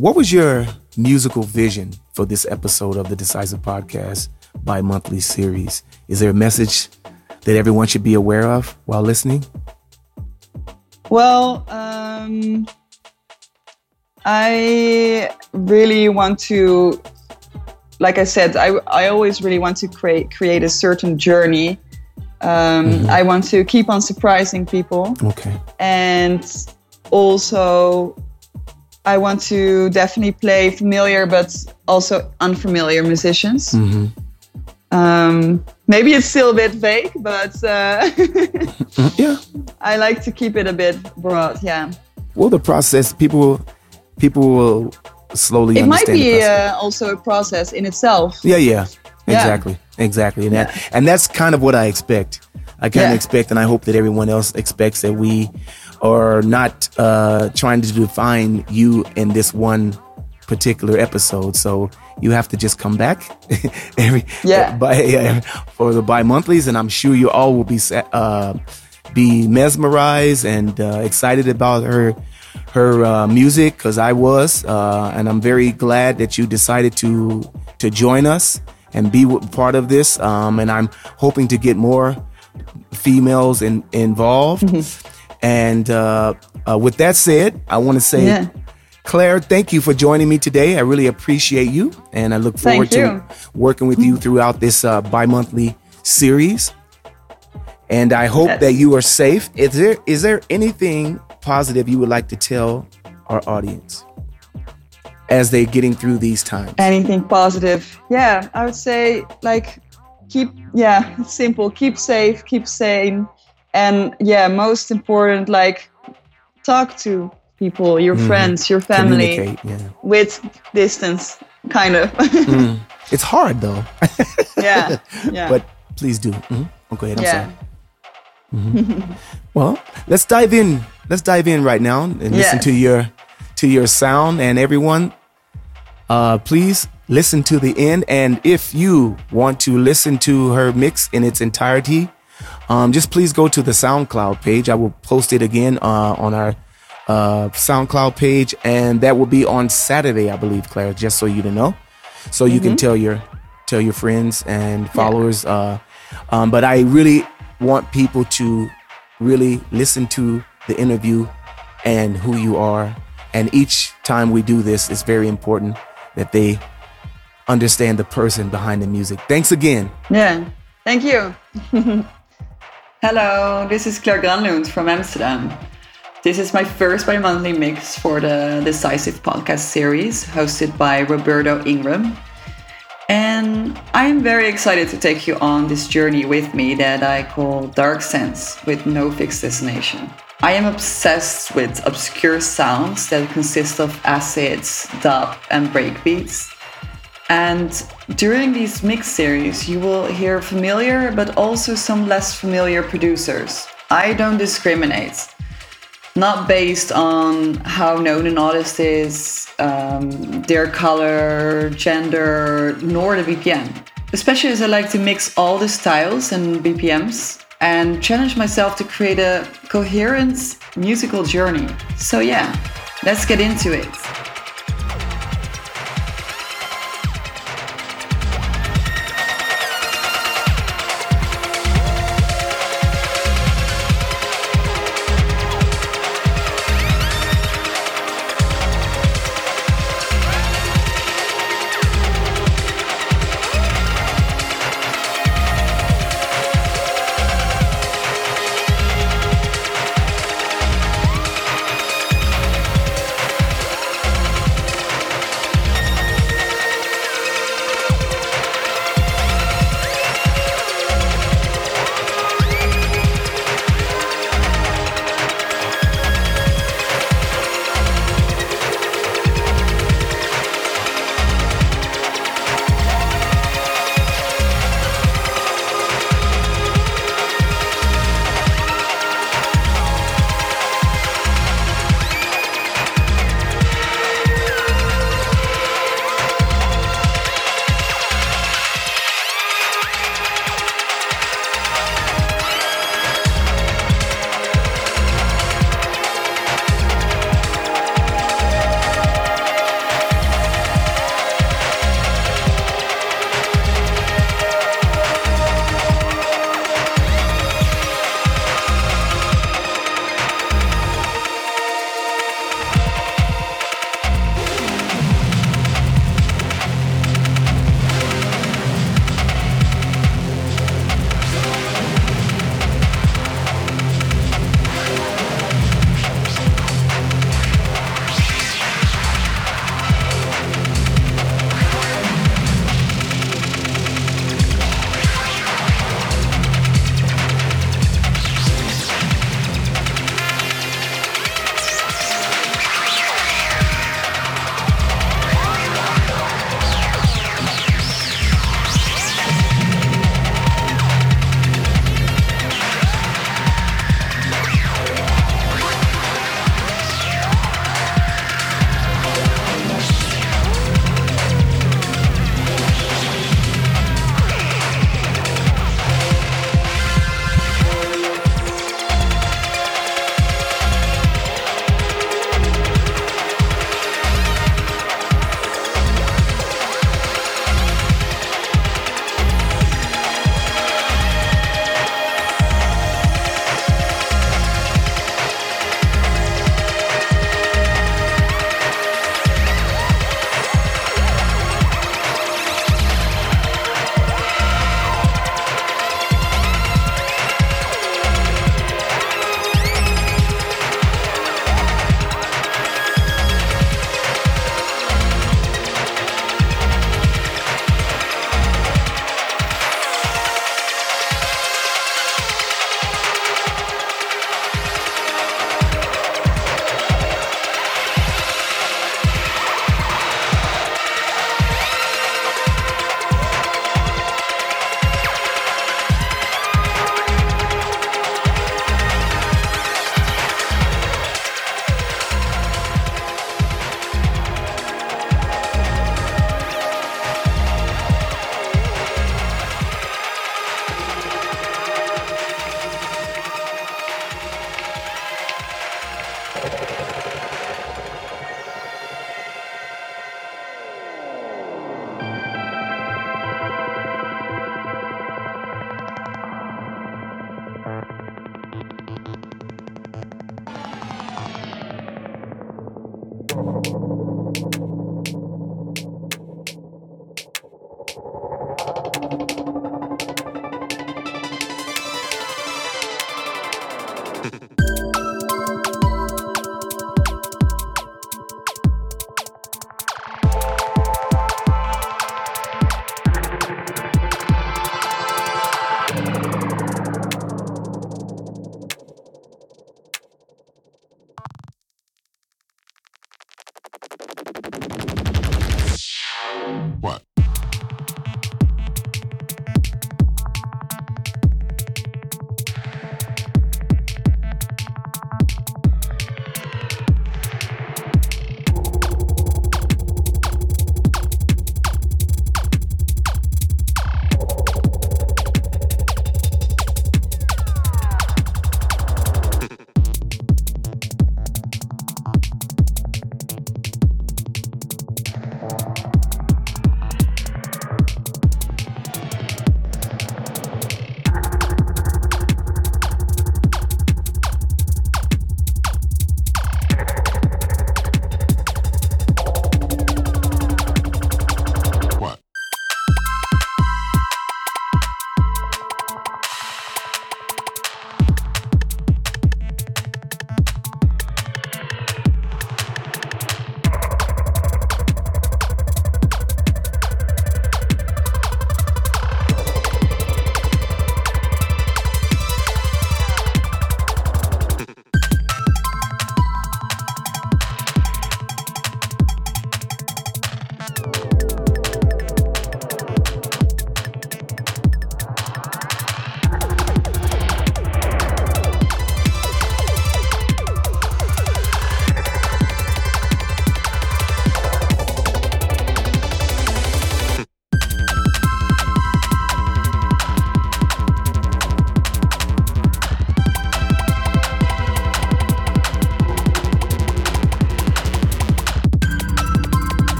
[SPEAKER 2] what was your musical vision for this episode of the Decisive Podcast bi-monthly series? Is there a message that everyone should be aware of while listening?
[SPEAKER 1] Well, um, I really want to, like I said, I, I always really want to create create a certain journey. Um, I want to keep on surprising people,
[SPEAKER 2] Okay.
[SPEAKER 1] and also I want to definitely play familiar but also unfamiliar musicians.
[SPEAKER 2] hmm
[SPEAKER 1] Um, maybe it's still a bit vague, but uh, (laughs)
[SPEAKER 2] Yeah.
[SPEAKER 1] I like to keep it a bit broad. Yeah.
[SPEAKER 2] Well, the process. People. People will slowly.
[SPEAKER 1] it might be uh, also a process in itself.
[SPEAKER 2] Yeah, yeah,
[SPEAKER 1] Yeah.
[SPEAKER 2] exactly, exactly, and that, and that's kind of what I expect. I kind of expect, and I hope that everyone else expects that we are not uh, trying to define you in this one particular episode. So you have to just come back (laughs) every
[SPEAKER 1] Yeah. (laughs)
[SPEAKER 2] by yeah, for the bi-monthlies, and I'm sure you all will be uh, be mesmerized and uh, excited about her her uh, music because I was, uh, and I'm very glad that you decided to to join us and be part of this. Um, and I'm hoping to get more females in, involved. Mm-hmm. And uh, uh, with that said, I want to say, yeah. Claire, thank you for joining me today. I really appreciate you, and I look forward to working with you throughout this uh, bi-monthly series. And I hope yes. that you are safe. Is there is there anything positive you would like to tell our audience as they're getting through these times?
[SPEAKER 1] Anything positive? Yeah, I would say like keep yeah, simple, keep safe, keep sane, and yeah, most important like talk to people, your mm. friends, your family yeah. with distance kind of. (laughs)
[SPEAKER 2] mm. It's hard though.
[SPEAKER 1] yeah. Yeah. (laughs)
[SPEAKER 2] But please do. Mm-hmm. Oh, go ahead. I'm yeah. sorry. Mm-hmm. well, let's dive in let's dive in right now and yes. listen to your to your sound and everyone uh, please listen to the end and if you want to listen to her mix in its entirety um, just please go to the soundcloud page i will post it again uh, on our uh, soundcloud page and that will be on saturday i believe claire just so you to know so you mm-hmm. can tell your tell your friends and followers yeah. Uh, um, but i really want people to really listen to the interview and who you are. And each time we do this, it's very important that they understand the person behind the music. Thanks again.
[SPEAKER 1] Yeah, thank you. (laughs) Hello, this is Claire Granlund from Amsterdam. This is my first bi monthly mix for the Decisive podcast series hosted by Roberto Ingram. And I'm very excited to take you on this journey with me that I call Dark Sense with no fixed destination. I am obsessed with obscure sounds that consist of acids, dub, and breakbeats. And during these mix series, you will hear familiar but also some less familiar producers. I don't discriminate, not based on how known an artist is, um, their color, gender, nor the BPM. Especially as I like to mix all the styles and BPMs and challenge myself to create a coherent musical journey. So, yeah, let's get into it. Gracias.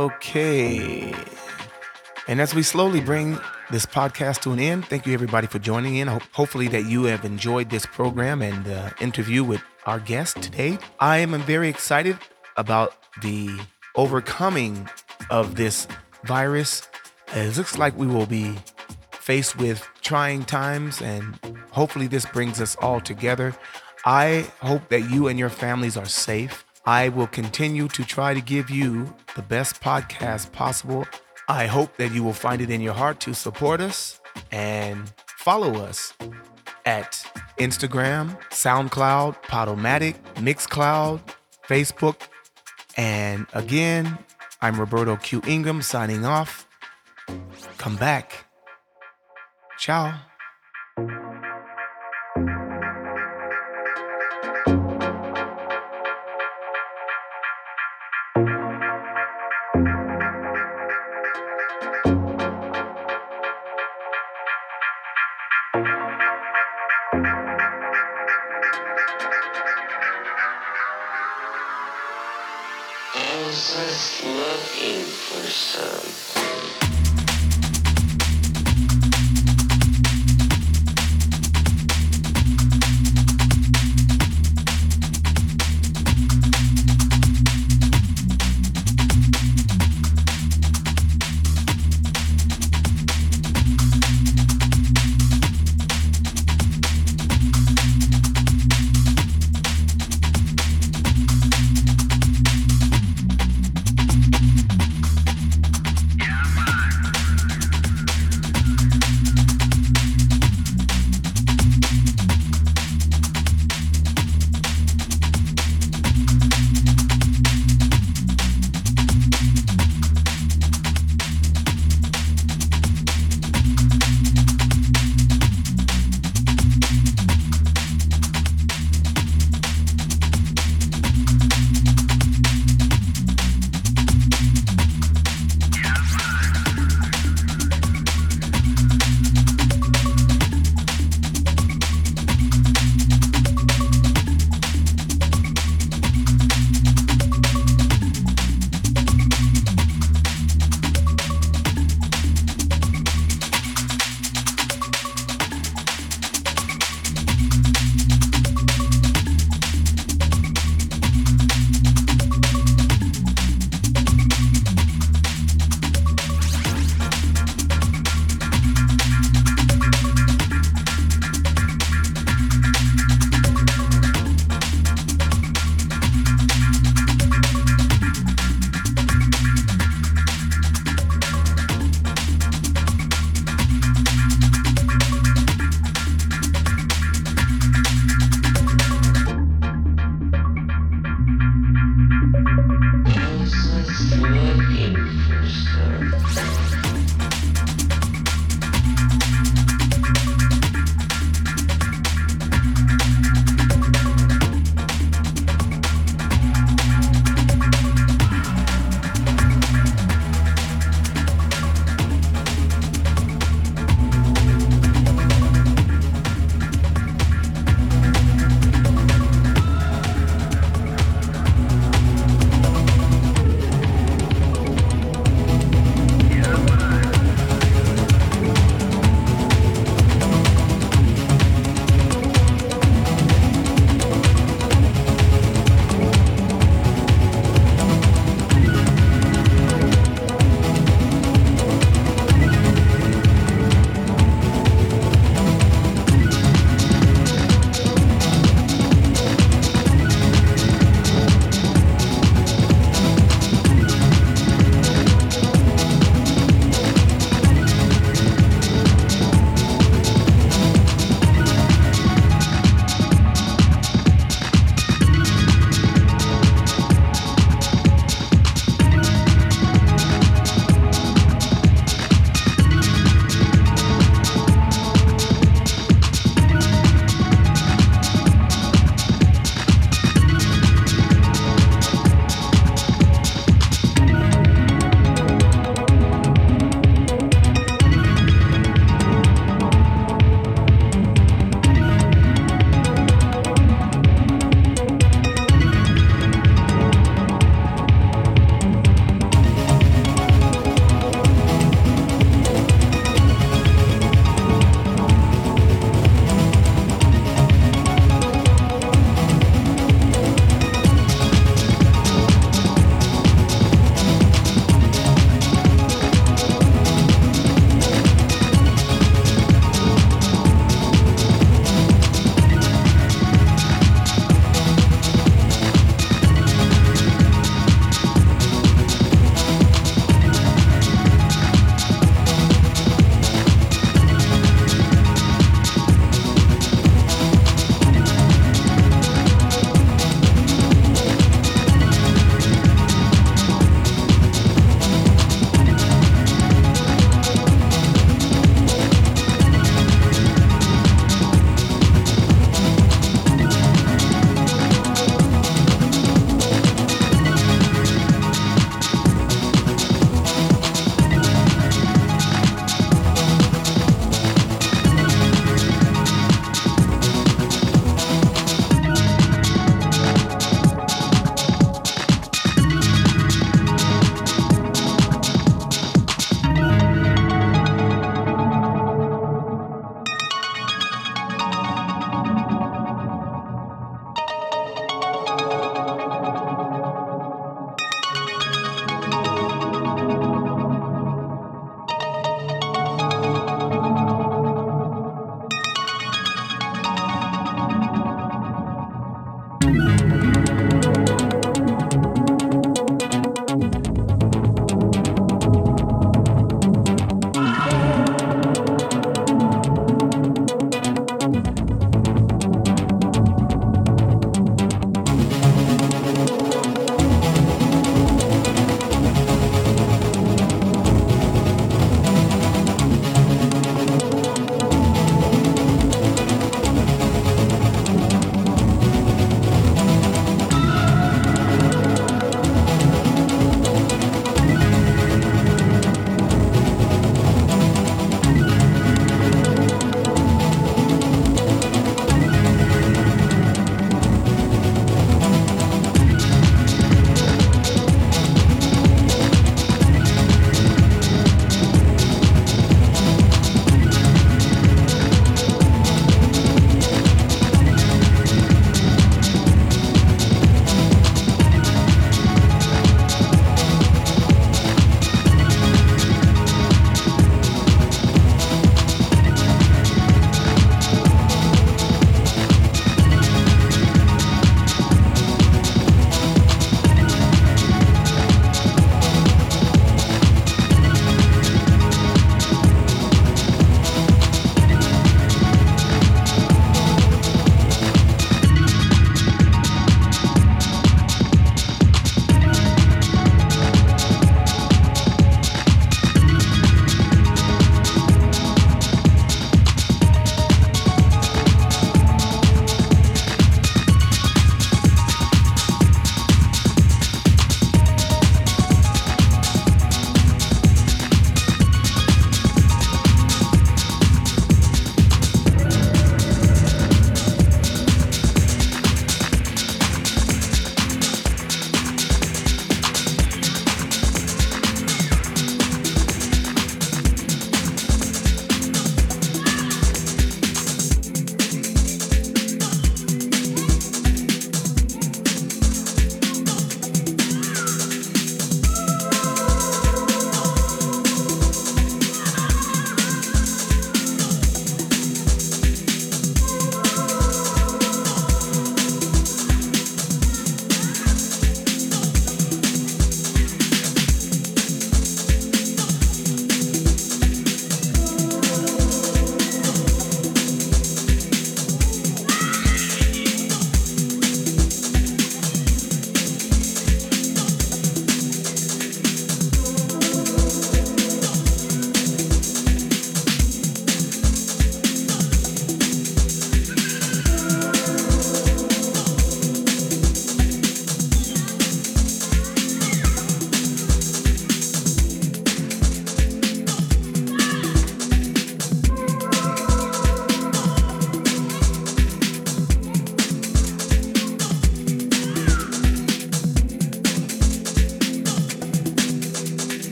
[SPEAKER 2] Okay. And as we slowly bring this podcast to an end, thank you everybody for joining in. Ho- hopefully that you have enjoyed this program and uh, interview with our guest today. I am very excited about the overcoming of this virus. It looks like we will be faced with trying times, and hopefully, this brings us all together. I hope that you and your families are safe. I will continue to try to give you the best podcast possible. I hope that you will find it in your heart to support us and follow us at Instagram, SoundCloud, Podomatic, Mixcloud, Facebook. And again, I'm Roberto Q. Ingram signing off. Come back. Ciao.